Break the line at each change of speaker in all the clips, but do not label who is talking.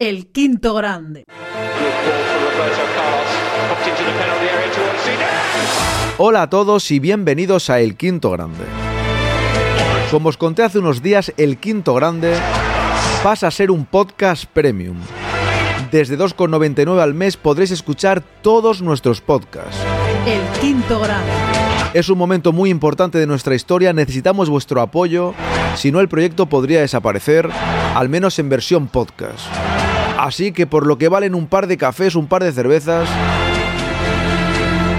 El quinto grande.
Hola a todos y bienvenidos a El Quinto Grande. Como os conté hace unos días, El Quinto Grande pasa a ser un podcast premium. Desde 2,99 al mes podréis escuchar todos nuestros podcasts.
El quinto grande.
Es un momento muy importante de nuestra historia, necesitamos vuestro apoyo, si no el proyecto podría desaparecer, al menos en versión podcast. Así que por lo que valen un par de cafés, un par de cervezas,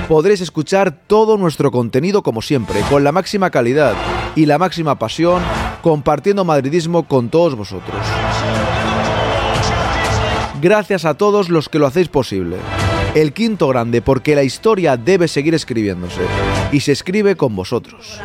podréis escuchar todo nuestro contenido como siempre, con la máxima calidad y la máxima pasión, compartiendo madridismo con todos vosotros. Gracias a todos los que lo hacéis posible. El quinto grande, porque la historia debe seguir escribiéndose. Y se escribe con vosotros.